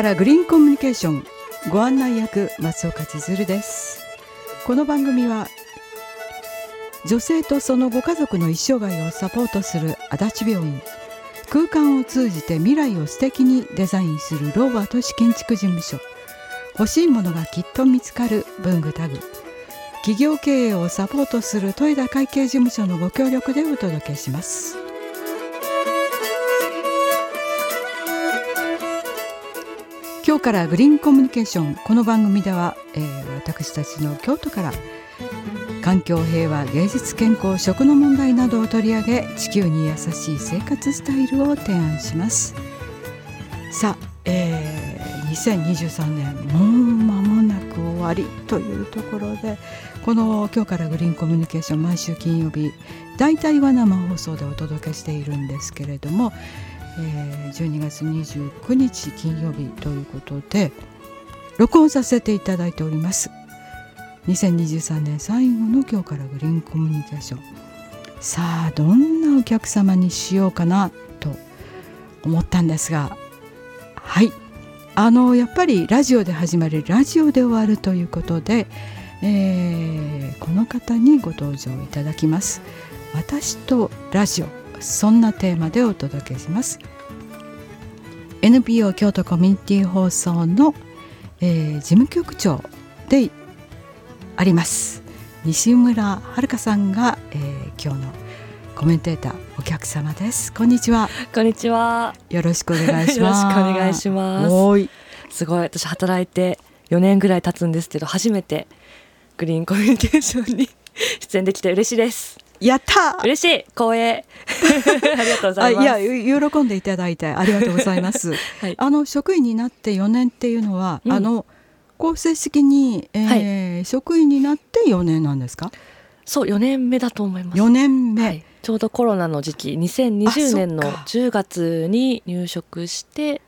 からグリーンコミュニケーション。ご案内役松岡千鶴です。この番組は女性とそのご家族の一生涯をサポートする足立病院。空間を通じて未来を素敵にデザインするローバー都市建築事務所。欲しいものがきっと見つかる文具タグ。企業経営をサポートする豊田会計事務所のご協力でお届けします。今日からグリーンコミュニケーション。この番組では、えー、私たちの京都から環境平和芸術健康食の問題などを取り上げ地球に優しい生活スタイルを提案します。さあ、えー、2023年もう間もなく終わりというところでこの今日からグリーンコミュニケーション毎週金曜日大体は生放送でお届けしているんですけれども、えー、12月29日金曜日ということで録音させていただいております。2023年最後の今日からグリーンコミュニケーション。さあどんなお客様にしようかなと思ったんですが。はい。あのやっぱりラジオで始まりラジオで終わるということで、えー、この方にご登場いただきます。私とラジオ。そんなテーマでお届けします。NPO 京都コミュニティ放送の、えー、事務局長であります。西村遥さんが、えー、今日のコメンテーターお客様です。こんにちは。こんにちは。よろしくお願いします。よろしくお願いします。すごい。私働いて4年ぐらい経つんですけど初めてグリーンコミュニケーションに 出演できて嬉しいですやった！嬉しい！光栄！ありがとうございます。いや喜んでいただいてありがとうございます、はい、あの職員になって4年っていうのは、うん、あの公正式に、えー、はい、職員になって4年なんですか？そう4年目だと思います。4年目、はい、ちょうどコロナの時期2020年の10月に入職して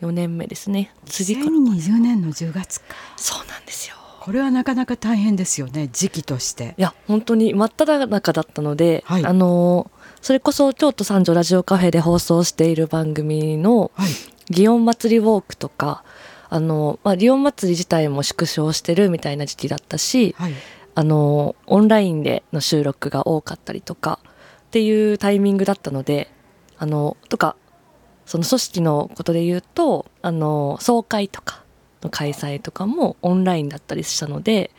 4年目ですね、次から。2020年の10月か。そうなんですよこれはなかなか大変ですよね時期として。いや本当に真っ只中だったので、はい、あのそれこそ京都三条ラジオカフェで放送している番組の「祇園祭りウォーク」とかあの、まあ、祇園祭り自体も縮小してるみたいな時期だったし、はい、あのオンラインでの収録が多かったりとかっていうタイミングだったのであのとかその組織のことで言うとあの総会とかの開催とかもオンラインだったりしたので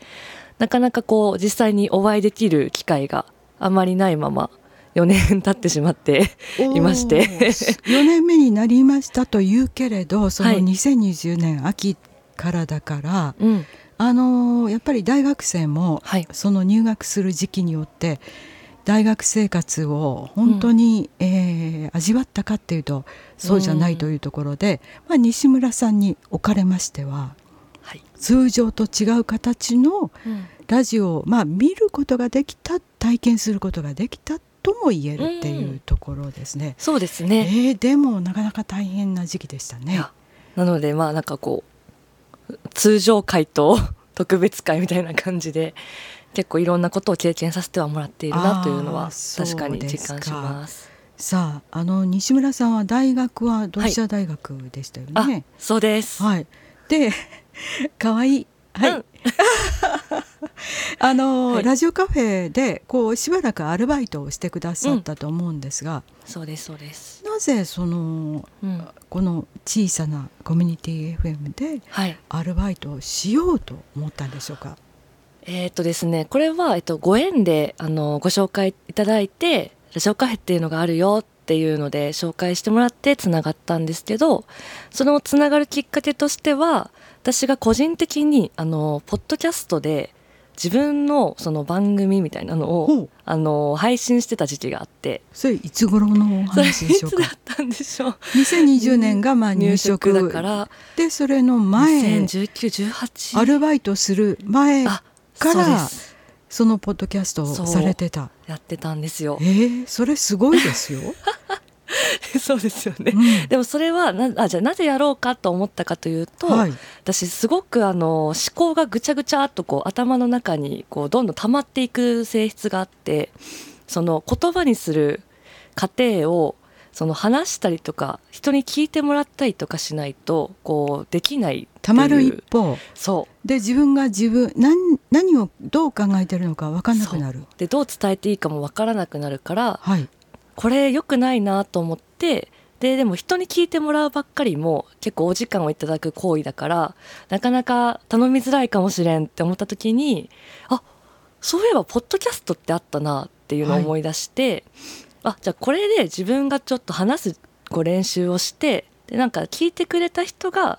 なかなかこう実際にお会いできる機会があまりないまま4年経ってしまっていまして。4年目になりましたというけれどその2020年秋からだから、はいうん、あのやっぱり大学生も、その入学する時期によって大学生活を本当に、うん、えー、味わったかっていうとそうじゃないというところで、うん、まあ、西村さんにおかれましては、はい、通常と違う形のラジオを、まあ、見ることができた体験することができたとも言えるっていうところですね。うん、そうですね、えー、でもなかなか大変な時期でしたね。なのでまあなんかこう通常会と特別会みたいな感じで結構いろんなことを経験させてはもらっているなというのは確かに実感します。さああの西村さんは大学は同志社大学でしたよね。はい、そうです。はい。で可愛いはい。うん あの、はい、ラジオカフェでこうしばらくアルバイトをしてくださったと思うんですが、うん、そうですそうですなぜその、うん、この小さなコミュニティ FM でアルバイトをしようと思ったんでしょうか、えー、っとですねこれは、えっと、ご縁であのご紹介いただいてラジオカフェっていうのがあるよっていうので紹介してもらってつながったんですけどそのつながるきっかけとしては私が個人的にあのポッドキャストで自分のその番組みたいなのをあの配信してた時期があって。それいつ頃の話でしょうか。いつだったんでしょう2020年がまあ入職だからでそれの前。201918アルバイトする前からそのポッドキャストをされてた。やってたんですよ。えー、それすごいですよ。そうですよね、うん、でもそれはなあじゃあなぜやろうかと思ったかというと、はい、私すごくあの思考がぐちゃぐちゃっとこう頭の中にこうどんどん溜まっていく性質があってその言葉にする過程をその話したりとか人に聞いてもらったりとかしないとこうできないたまる一方。そうで自分が自分何何をどう考えてるのか分かんなくなる。でどう伝えていいかも分からなくなるから、はい、これ良くないなと思ってででも人に聞いてもらうばっかりも結構お時間をいただく行為だからなかなか頼みづらいかもしれんって思った時にあそういえばポッドキャストってあったなっていうのを思い出して、はい、あじゃあこれで自分がちょっと話すこう練習をしてでなんか聞いてくれた人が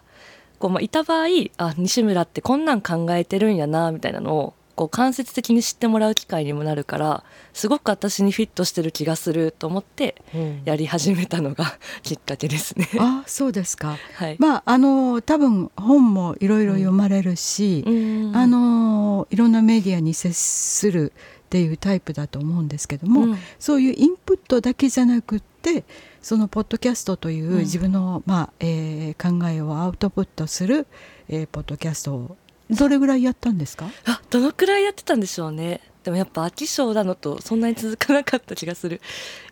こう、まあ、いた場合あ西村ってこんなん考えてるんやなみたいなのをこう間接的に知ってもらう機会にもなるからすごく私にフィットしてる気がすると思ってやり始めたのが きっかけですね。あそうですか、はい、まああの多分本もいろいろ読まれるし、うん、あのいろんなメディアに接するっていうタイプだと思うんですけども、うん、そういうインプットだけじゃなくってそのポッドキャストという自分の、まあえー、考えをアウトプットする、えー、ポッドキャストをどれぐらいやったんですか？あどのくらいやってたんでしょうねでもやっぱ飽き性なのとそんなに続かなかった気がする。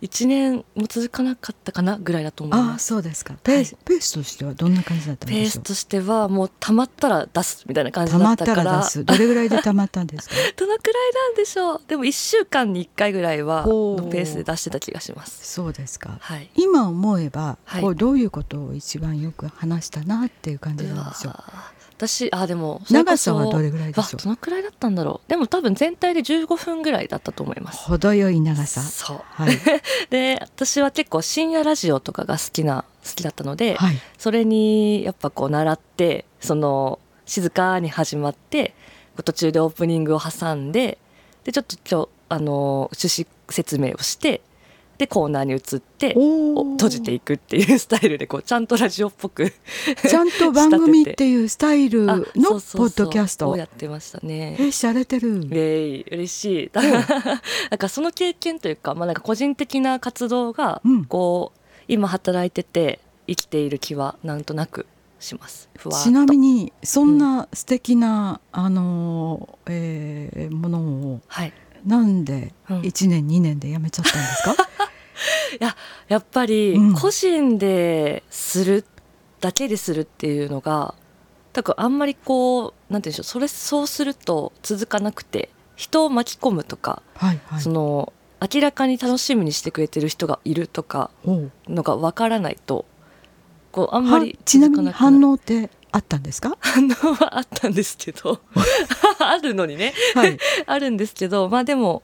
1年も続かなかったかなぐらいだと思います。あそうですか。ペースはい、ペースとしてはどんな感じだったんでしょう？ペースとしてはもうたまったら出すみたいな感じだったから。たまったら出す。どれぐらいでたまったんですか？どのくらいなんでしょう？でも1週間に1回ぐらいはのペースで出してた気がします。そうですか、はい、今思えば、はい、こうどういうことを一番よく話したなっていう感じなんでしょう？私あでも長さはどれぐらいでしょう？どのくらいだったんだろう。でも多分全体で15分ぐらいだったと思います。程よい長さ。そう、はい、で私は結構深夜ラジオとかが好きな好きだったので、はい、それにやっぱこう習ってその静かに始まって途中でオープニングを挟んででちょっと今日あの趣旨説明をしてでコーナーに移って閉じていくっていうスタイルでこうちゃんとラジオっぽくちゃんと番組っていうスタイルのポッドキャスト。をやってましたね。えしゃれてる。えー、嬉しい。なんかその経験というかまあなんか個人的な活動がこう、うん、今働いてて生きている気はなんとなくします。ちなみにそんな素敵な、うん、あの、えー、ものを、はい、なんで1年、うん、2年で辞めちゃったんですか？いややっぱり個人でするだけでするっていうのが多分あんまりこうなんて言うんでしょうそれそうすると続かなくて人を巻き込むとか、はいはい、その明らかに楽しみにしてくれてる人がいるとかのがわからないとこうあんまりちなみに反応って？あったんですか？反応はあったんですけど。あるのにね、はい、あるんですけど。まあでも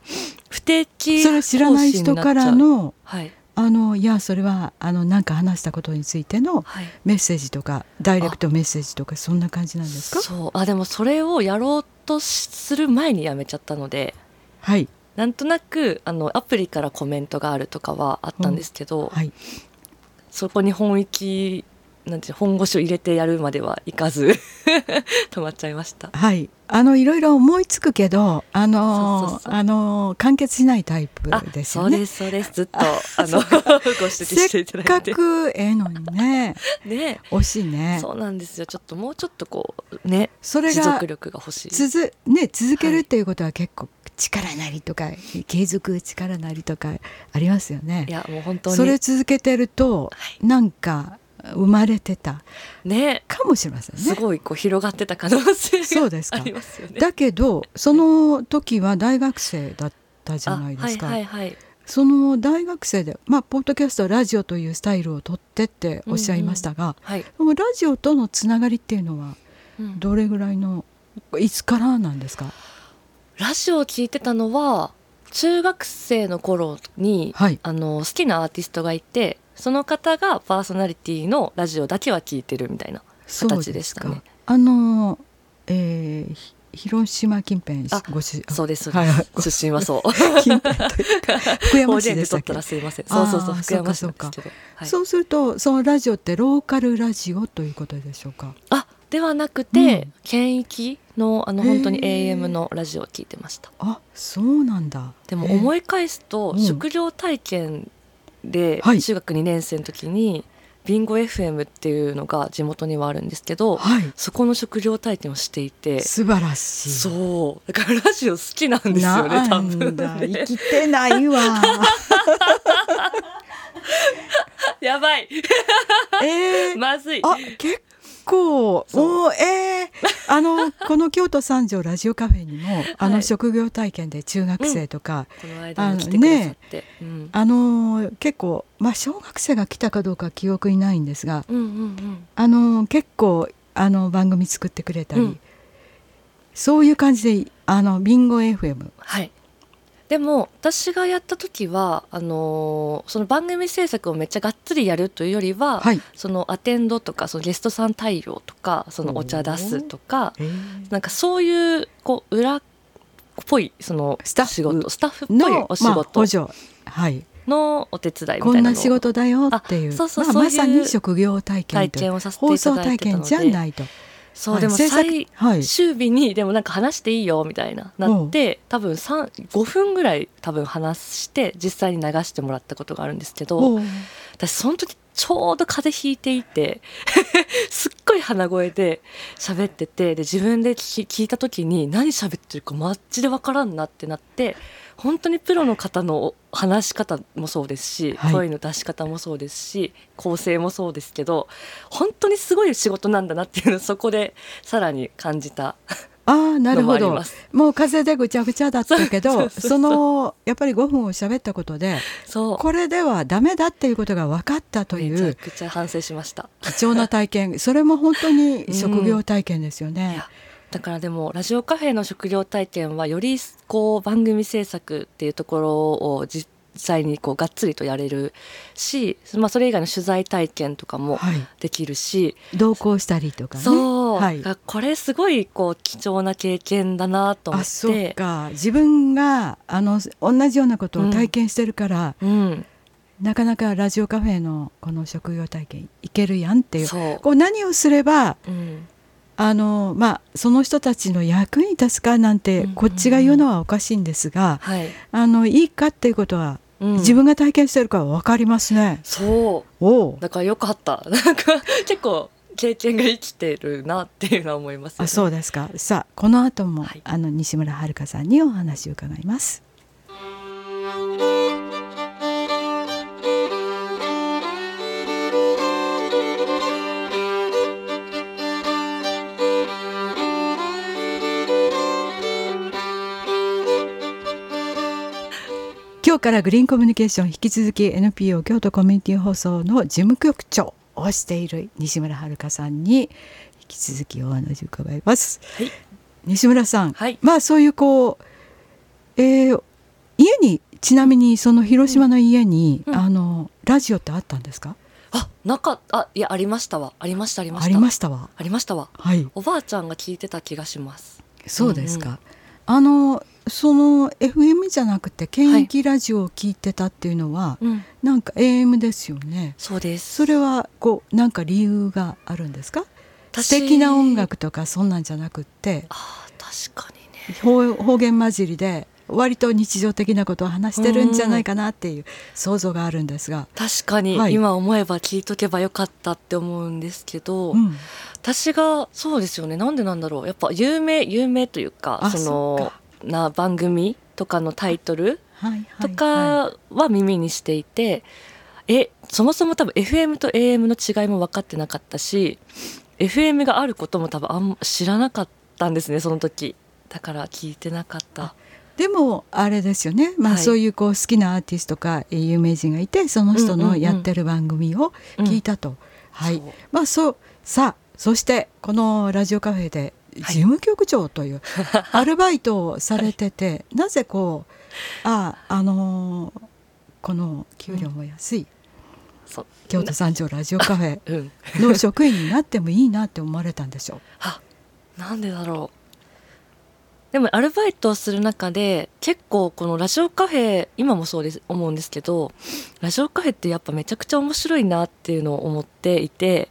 不定期それ知らない人からの、はい、あのいやそれはあの何か話したことについてのメッセージとか、はい、ダイレクトメッセージとかそんな感じなんですか？そう。あでもそれをやろうとする前にやめちゃったので、はい、なんとなくあのアプリからコメントがあるとかはあったんですけど、はい、そこに本域なんて本腰を入れてやるまではいかず 止まっちゃいました。はいあのいろいろ思いつくけどあのあの完結しないタイプですよね。そうですそうですずっとあの ご指摘していただいて。せっかくええのにね。ね惜しいね。そうなんですよちょっともうちょっとこうねそれが持続力が欲しい。続ね続けるっていうことは結構、力なりとか継続力なりとかありますよね。いやもう本当にそれ続けてると、はい、なんか生まれてた。ね。かもしれませんね。すごいこう広がってた可能性がありますよね。だけどその時は大学生だったじゃないですか。はいはいはい、その大学生で、まあ、ポッドキャストラジオというスタイルをとってっておっしゃいましたが、うんうんはい、ラジオとのつながりっていうのはどれぐらいの、うん、いつからなんですか？ラジオを聞いてたのは中学生の頃に、はい、あの好きなアーティストがいてその方がパーソナリティのラジオだけは聞いてるみたいな形でしたね。あの、えー、広島近辺ごしそうです、はい、出身はそう。近辺というか 福山市でしたっけ？すいません。そうそうそう福山市ですけど、はい、そうするとそのラジオってローカルラジオということでしょうか？あではなくて、うん、県域のあの本当に AM のラジオを聞いてました。あそうなんだ。でも思い返すと職業体験で、中学2年生の時にビンゴ FM っていうのが地元にはあるんですけど、はい、そこの食料体験をしていて素晴らしい。そう。だからラジオ好きなんですよね多分ね。生きてないわ。やばい。えー、まずい。あ結構おえー、あのこの京都三条ラジオカフェにも、あの職業体験で中学生とか、うん、この間来てくださって、うん、あの結構まあ小学生が来たかどうか記憶にないんですが、うんうんうん、あの結構あの番組作ってくれたり、うん、そういう感じであのビンゴ FM はいでも私がやった時はあのー、その番組制作をめっちゃがっつりやるというよりは、はい、そのアテンドとかそのゲストさん対応とかそのお茶出すとかなんかそういうこう裏っぽいその仕事スタッフっぽいお仕事、まあ、はい。のお手伝いこんな仕事だよっていう。そうそうまあ、まさに職業体験体験をさせていただいてたので。放送体験じゃないと。そう、はい、でも最終日にでもなんか話していいよみたいななって多分5分ぐらい多分話して実際に流してもらったことがあるんですけど私その時ちょうど風邪ひいていて すっごい鼻声で喋っててで自分で聞いた時に何喋ってるかマッチで分からんなってなって本当にプロの方の話し方もそうですし、はい、声の出し方もそうですし構成もそうですけど本当にすごい仕事なんだなっていうのをそこでさらに感じた。ああなるほど。もう風でぐちゃぐちゃだったけど そのやっぱり5分を喋ったことでこれではダメだっていうことが分かったというめちゃくちゃ反省しました。貴重な体験。それも本当に職業体験ですよね。うんだからでもラジオカフェの食料体験はよりこう番組制作っていうところを実際にこうがっつりとやれるし、まあ、それ以外の取材体験とかもできるし、はい、同行したりとか、ね、そう、はい、これすごいこう貴重な経験だなと思って。あそうか。自分があの同じようなことを体験してるから、うん、うんなかなかラジオカフェのこの職業体験いけるやんっていう。こう何をすれば、うん、あのまあ、その人たちの役に立つかなんてこっちが言うのはおかしいんですが、はい、あのいいかっていうことは、うん、自分が体験してるから分かりますね。そう。おだからよかった。なんか結構経験が生きてるなっていうのは思います、ね、あそうですか。さあこの後も、はい、あの西村遥さんにお話を伺います。今日からグリーンコミュニケーション引き続き NPO 京都コミュニティ放送の事務局長をしている西村遥さんに引き続きお話を伺います。はい、西村さん、はい、まあそういうこう、えー、家にちなみにその広島の家に、うん、あのラジオってあったんですか？あ、なかあいやありましたわありましたありましたありましたわありましたわ。はい。おばあちゃんが聞いてた気がします。そうですか。うんうん、あのその FM じゃなくて県域ラジオを聞いてたっていうのは、はいうん、なんか AM ですよね。そうです。それはこうなんか理由があるんですか？素敵な音楽とかそんなんじゃなくって、あ確かにね。方言混じりで割と日常的なことを話してるんじゃないかなっていう想像があるんですが。確かに、今思えば聞いとけばよかったって思うんですけど、うん、私がそうですよね。なんでなんだろう。やっぱ有名有名というか。そのな番組とかのタイトルとかは耳にしていて、えそもそも多分 FM と AM の違いも分かってなかったし FM があることも多分あん知らなかったんですねその時。だから聞いてなかった。でもあれですよね、まあ、そういうこう好きなアーティストか有名人がいてその人のやってる番組を聞いたと、はい。まあそうさあそしてこのラジオカフェで事務局長という アルバイトをされてて、はい、なぜこうああのー、この給料も安い、うん、京都三条ラジオカフェの職員になってもいいなって思われたんでしょう？あなんでだろう。でもアルバイトをする中で結構このラジオカフェ今もそうです思うんですけどラジオカフェってやっぱめちゃくちゃ面白いなっていうのを思っていて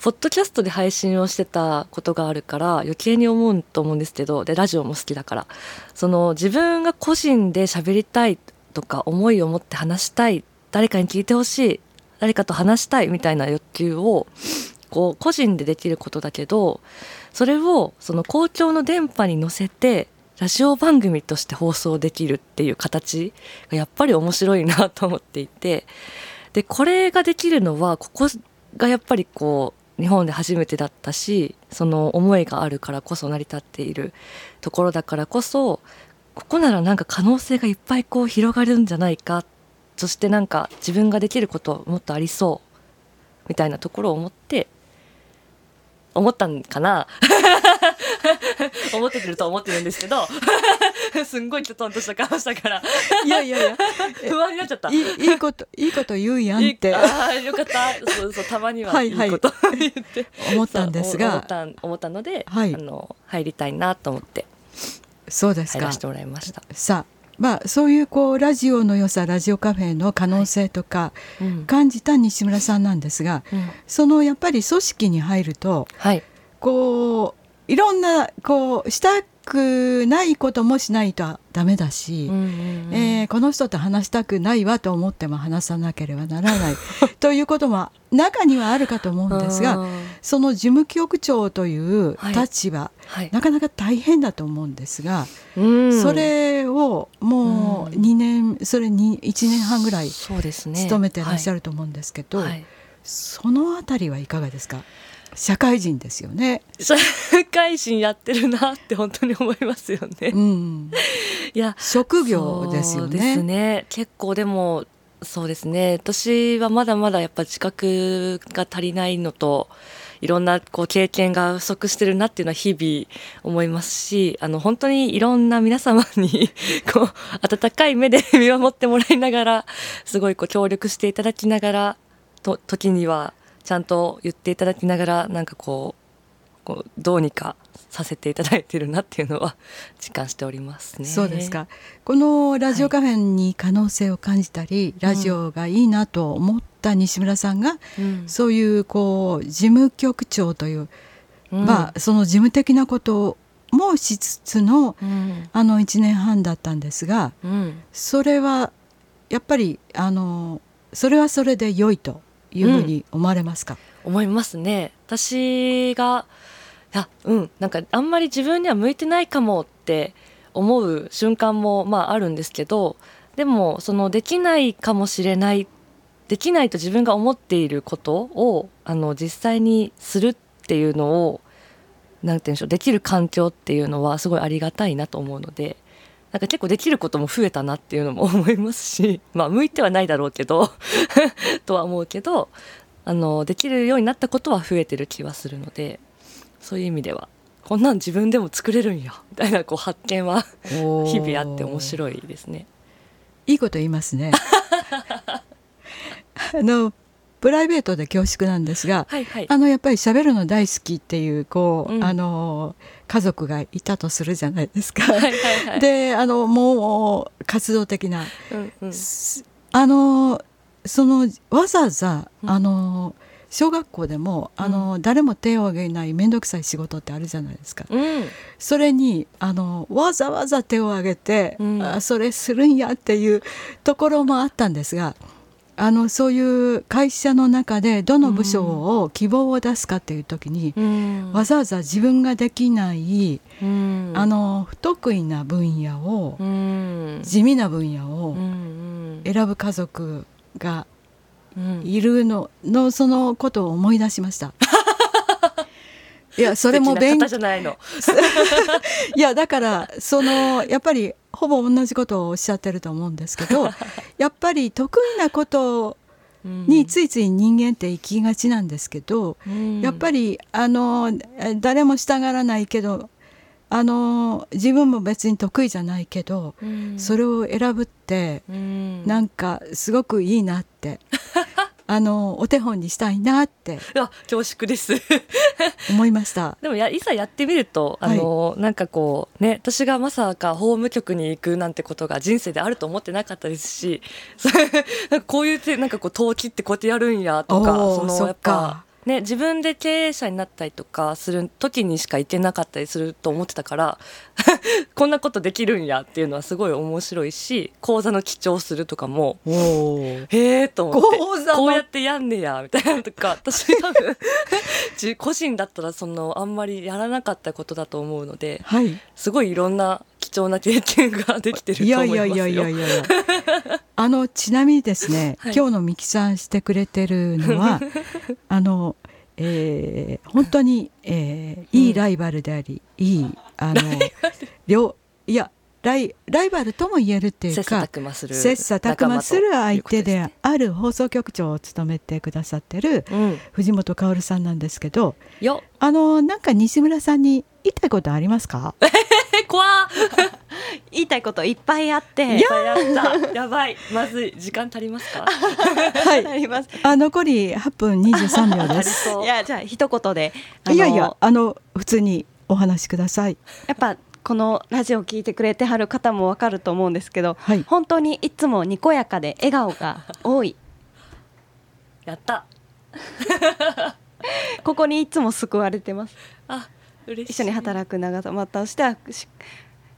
ポッドキャストで配信をしてたことがあるから余計に思うと思うんですけどでラジオも好きだから。その自分が個人で喋りたいとか思いを持って話したい誰かに聞いてほしい誰かと話したいみたいな欲求をこう個人でできることだけどそれをその公共の電波に乗せてラジオ番組として放送できるっていう形がやっぱり面白いなと思っていてでこれができるのはここがやっぱりこう日本で初めてだったしその思いがあるからこそ成り立っているところだからこそここならなんか可能性がいっぱいこう広がるんじゃないかそしてなんか自分ができることもっとありそうみたいなところを思って思ったんかな。思ってると思ってるんですけど すんごいきょとんとした顔したから。いやいやいや。不安になっちゃった。いいいいこといいこと言うやんって。ああよかった。そうそうたまにはいい。こと言って、はい、思ったんですが。思った思ったので、はい、あの入りたいなと思って。そうですか。入らせてもらいました。さあまあ、そういうこうラジオの良さラジオカフェの可能性とか感じた西村さんなんですが、うん、そのやっぱり組織に入ると、はい、こういろんなこうしたくないこともしないとダメだし、うんうんうん、えー、この人と話したくないわと思っても話さなければならない。ということも中にはあるかと思うんですがその事務局長という立場、はい。はい、なかなか大変だと思うんですが、うん、それをもう2年、それに1年半ぐらい勤めてらっしゃると思うんですけど、はい、そのあたりはいかがですか？社会人ですよね。社会人やってるなって本当に思いますよね、うん、いや職業ですよね。ですね。結構でもそうですね。私はまだまだやっぱ自覚が足りないのといろんなこう経験が不足してるなっていうのは日々思いますしあの本当にいろんな皆様に こう温かい目で見守ってもらいながらすごいこう協力していただきながらと時にはちゃんと言っていただきながらなんかこうこうどうにかさせていただいてるなっていうのは 実感しておりますね。そうですか。このラジオカフェに可能性を感じたり、はい、ラジオがいいなと思った西村さんが、うん、そういうこう事務局長という、うん、まあその事務的なこともしつつの、うん、あの1年半だったんですが、それはやっぱりあのそれはそれで良いというふうに思われますか、思いますね。私があうん。なんかあんまり自分には向いてないかもって思う瞬間もまああるんですけどでもそのできないかもしれないできないと自分が思っていることをあの実際にするっていうのをなんて言うんでしょうできる環境っていうのはすごいありがたいなと思うのでなんか結構できることも増えたなっていうのも思いますし まあ向いてはないだろうけど とは思うけどあのできるようになったことは増えてる気はするのでそういう意味ではこんなん自分でも作れるんやみたいなこう発見は日々あって面白いですね。いいこと言いますね。あのプライベートで恐縮なんですが、はいはい、あのやっぱり喋るの大好きっていうこう、うん、あの家族がいたとするじゃないですか。はいはいはい、であのもう活動的な、うんうん、あのそのわざわざ、うん、あの小学校でもあの、誰も手を挙げない面倒くさい仕事ってあるじゃないですか、うん、それにあのわざわざ手を挙げて、うん、あそれするんやっていうところもあったんですがあのそういう会社の中でどの部署を希望を出すかっていう時に、うん、わざわざ自分ができない、うん、あの不得意な分野を、うん、地味な分野を選ぶ家族がいるののそのことを思い出しました。いやそれも勉強。じゃないの。いやだからそのやっぱりほぼ同じことをおっしゃってると思うんですけど やっぱり得意なことについつい人間って行きがちなんですけど、うん、やっぱりあの誰もしたがらないけどあの自分も別に得意じゃないけど、うん、それを選ぶって、うん、なんかすごくいいなって あのお手本にしたいなってあ恐縮です。思いました。でもやいざやってみるとあの、はい、なんかこうね私がまさか法務局に行くなんてことが人生であると思ってなかったですしこういうなんかこう登記ってこうやってやるんやとかそのやっぱね、自分で経営者になったりとかする時にしか行けなかったりすると思ってたから こんなことできるんやっていうのはすごい面白いし講座の記帳するとかもへえと思ってこうやってやんねやみたいなとか 私多分個人だったらそのあんまりやらなかったことだと思うので、はい、すごいいろんな貴重な経験ができてると思いますよ。いやいやいやいやいや あのちなみにですね、はい、今日のミキさんしてくれてるのは あの、えー、本当に、えー、いいライバルであり、うん、いいあの両いやライライバルとも言えるっていうか切磋琢磨する相手である放送局長を務めてくださってる藤本薫さんなんですけど、うん、あのなんか西村さんに言いたいことありますか？怖 言いたいこといっぱいあってやった。やばい。まずい時間足りますか？はい。足ります。あ残り8分23秒です。いやじゃあ一言でいやいやあの普通にお話しください。やっぱこのラジオを聞いてくれてはる方もわかると思うんですけど、はい、本当にいつもにこやかで笑顔が多い。やった。ここにいつも救われてます。あ嬉しい。一緒に働く長まとしては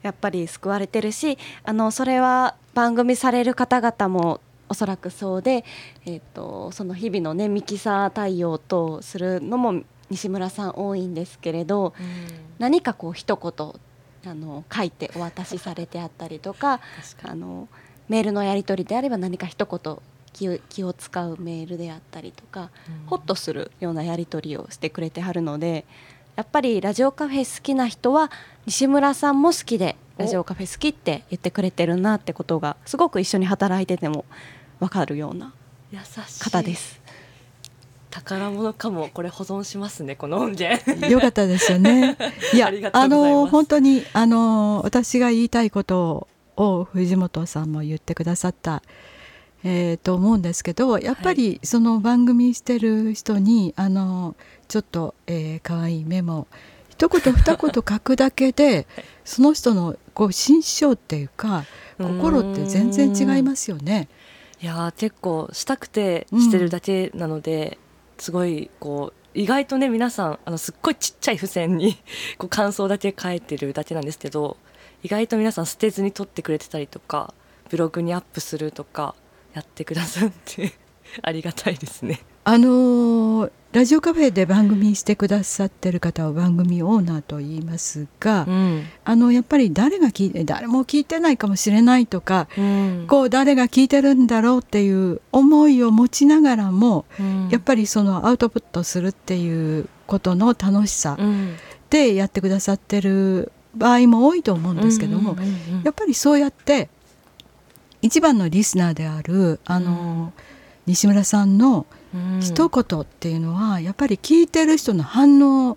やっぱり救われてるしあのそれは番組される方々もおそらくそうで、えーと、その日々のねミキサー対応とするのも西村さん多いんですけれど、うん、何かこう一言あの書いてお渡しされてあったりとかあのメールのやり取りであれば何か一言気気を使うメールであったりとか、うん、ホッとするようなやり取りをしてくれてはるのでやっぱりラジオカフェ好きな人は西村さんも好きでラジオカフェ好きって言ってくれてるなってことがすごく一緒に働いてても分かるような方です。宝物かもこれ保存しますねこの音源。よかったですよね。いやあの本当にあの私が言いたいことを藤本さんも言ってくださった、えー、と思うんですけどやっぱりその番組してる人に、あのちょっと、えー、可愛いメモ一言二言書くだけで その人のこう心象っていうか心って全然違いますよね。いや結構したくてしてるだけなので、すごいこう意外とね皆さんあのすっごいちっちゃい付箋に こう感想だけ書いてるだけなんですけど意外と皆さん捨てずに撮ってくれてたりとかブログにアップするとかやってくださって ありがたいですね。あのー、ラジオカフェで番組してくださってる方は番組オーナーと言いますが、うん、あのやっぱり誰が聞いて誰も聞いてないかもしれないとか、うん、こう誰が聞いてるんだろうっていう思いを持ちながらも、うん、やっぱりそのアウトプットするっていうことの楽しさでやってくださってる場合も多いと思うんですけども、やっぱりそうやって一番のリスナーであるあの、西村さんの「一言っていうのはやっぱり聞いてる人の反応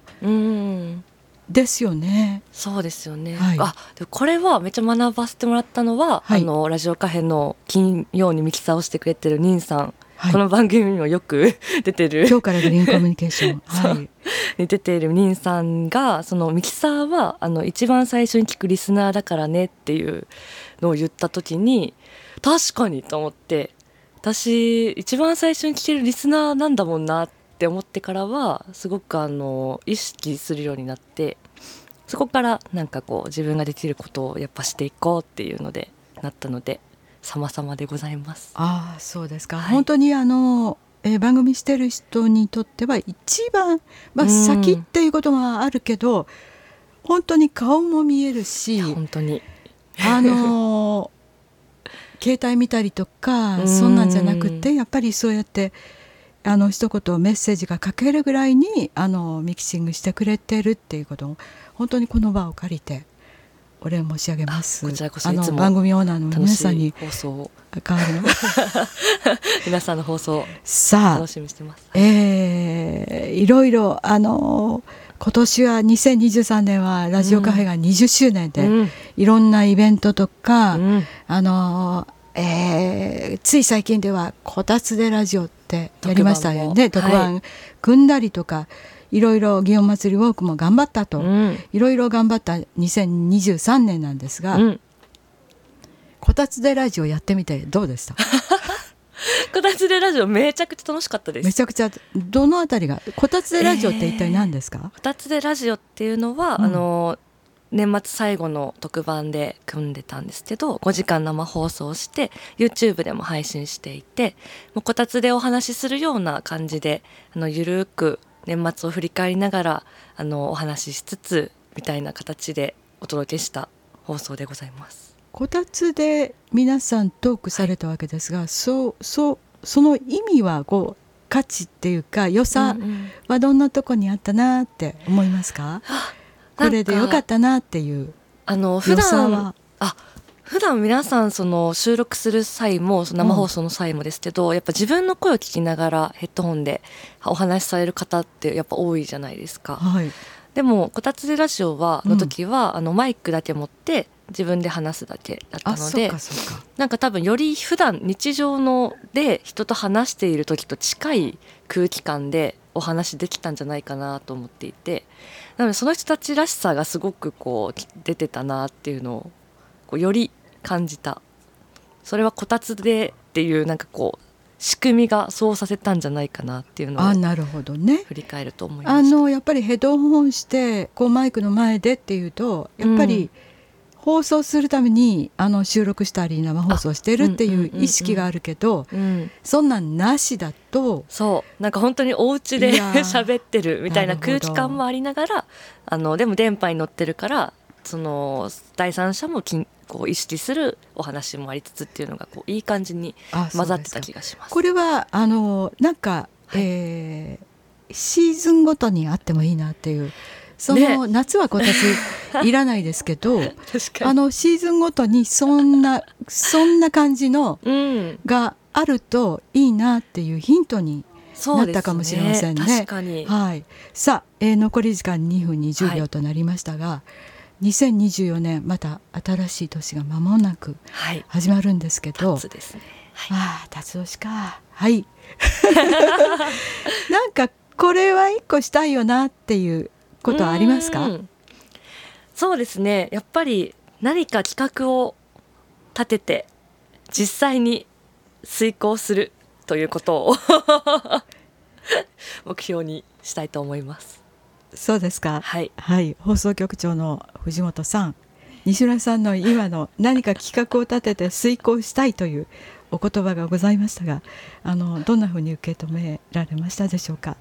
ですよね。そうですよね。はい、あでこれはめっちゃ学ばせてもらったのは、はい、あのラジオカフェの金曜にミキサーをしてくれてるニンさん。はい、この番組にもよく 出てる。今日からグリーンコミュニケーション、はい、に出ているニンさんがそのミキサーはあの一番最初に聞くリスナーだからねっていうのを言った時に確かにと思って私一番最初に聞けるリスナーなんだもんなって思ってからはすごくあの意識するようになってそこからなんかこう自分ができることをやっぱしていこうっていうのでなったので様々でございます。ああそうですか、はい、本当にあのえー、番組してる人にとっては一番、まあ、先っていうこともあるけど、本当に顔も見えるし本当に。あの 携帯見たりとかそんなんじゃなくてやっぱりそうやってあの一言メッセージが書けるぐらいにあのミキシングしてくれてるっていうことを本当にこの場を借りてお礼申し上げます。こちらこそあの番組オーナーの皆さんに放送変わる皆さんの放送さあ楽しみしてます。えー、いろいろあの今年は2023年はラジオカフェが20周年で、うん、いろんなイベントとか、うん、あのえー、つい最近ではこたつでラジオってやりましたよね。特番、はい、組んだりとかいろいろ祇園祭りウォークも頑張ったと、うん、いろいろ頑張った2023年なんですが、うん、こたつでラジオやってみてどうでした？こたつでラジオめちゃくちゃ楽しかったです。めちゃくちゃどのあたりが？こたつでラジオって一体何ですか、えー、こたつでラジオっていうのは、うん、あの年末最後の特番で組んでたんですけど5時間生放送して YouTube でも配信していてもうこたつでお話しするような感じであのゆるく年末を振り返りながらあのお話ししつつみたいな形でお届けした放送でございます。こたつで皆さんトークされたわけですが、はい、そうそうその意味はこう価値っていうか良さはどんなとこにあったなって思いますか、うんうん、これでよかったなっていうあの普段あ普段皆さんその収録する際も生放送の際もですけど、うん、やっぱ自分の声を聞きながらヘッドホンでお話しされる方ってやっぱ多いじゃないですか。はい、でも「こたつでラジオは」の時は、うん、あのマイクだけ持って自分で話すだけだったのでなんか多分より普段日常ので人と話している時と近い空気感でお話できたんじゃないかなと思っていてなのでその人たちらしさがすごくこう出てたなっていうのをこうより感じた。それはこたつでっていうなんかこう仕組みがそうさせたんじゃないかなっていうのをあなるほどね。振り返ると思いますあのやっぱりヘッドホンしてこうマイクの前でっていうとやっぱり、うん放送するためにあの収録したり生放送してるっていう意識があるけど、そんなんなしだとそう。なんか本当にお家で 喋ってるみたいな空気感もありながらあのでも電波に乗ってるからその第三者もきこう意識するお話もありつつっていうのがこういい感じに混ざってた気がします。これはあのなんか、はい、えー、シーズンごとにあってもいいなっていう。その、ね、夏はこたつ いらないですけどあのシーズンごとにそんなそんな感じの、うん、があるといいなっていうヒントになったかもしれませんね。ねはい、さあ、えー、残り時間2分20秒となりましたが、はい、2024年また新しい年が間もなく始まるんですけど、はい、ですね、はい、ああ辰年か。はい。なんかこれは一個したいよなっていうことはありますか？そうですね。やっぱり何か企画を立てて実際に遂行するということを 目標にしたいと思います。そうですか。はい、はい、放送局長の藤本さん西村さんの今の何か企画を立てて遂行したいというお言葉がございましたがあのどんなふうに受け止められましたでしょうか？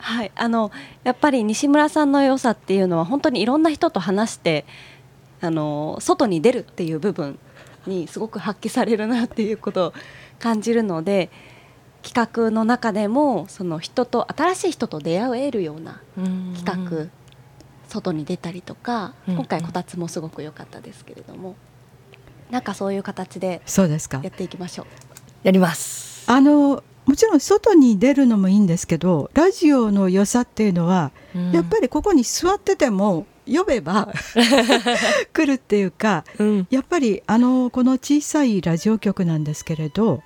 はい、あのやっぱり西村さんの良さっていうのは本当にいろんな人と話してあの外に出るっていう部分にすごく発揮されるなっていうことを感じるので企画の中でもその人と新しい人と出会えるような企画外に出たりとか今回こたつもすごく良かったですけれどもなんかそういう形でやっていきましょう。やります。あのもちろん外に出るのもいいんですけどラジオの良さっていうのは、うん、やっぱりここに座ってても呼べば 来るっていうか、うん、やっぱりあのこの小さいラジオ局なんですけれど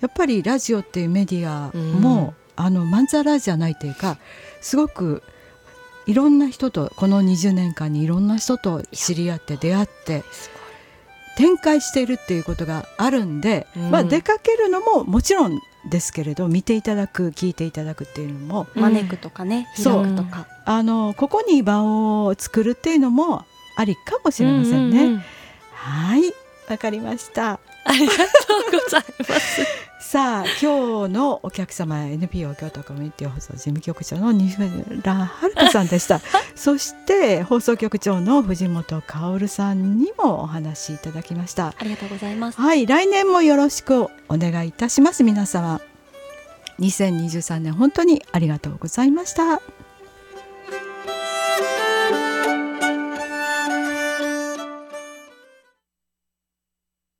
やっぱりラジオっていうメディアも、うん、あのまんざらじゃないというかすごくいろんな人とこの20年間にいろんな人と知り合って出会って展開しているっていうことがあるんで、うん、まあ、出かけるのももちろんですけれど見ていただく聞いていただくっていうのも、招くとかね開くとかあのここに場を作るっていうのもありかもしれませんね。うんうん、はいわかりました。ありがとうございます。さあ今日のお客様 NPO 京都コミュニティ放送事務局長の西村遥さんでした。そして放送局長の藤本薫さんにもお話しいただきました。ありがとうございます。はい来年もよろしくお願いいたします皆様。2023年本当にありがとうございました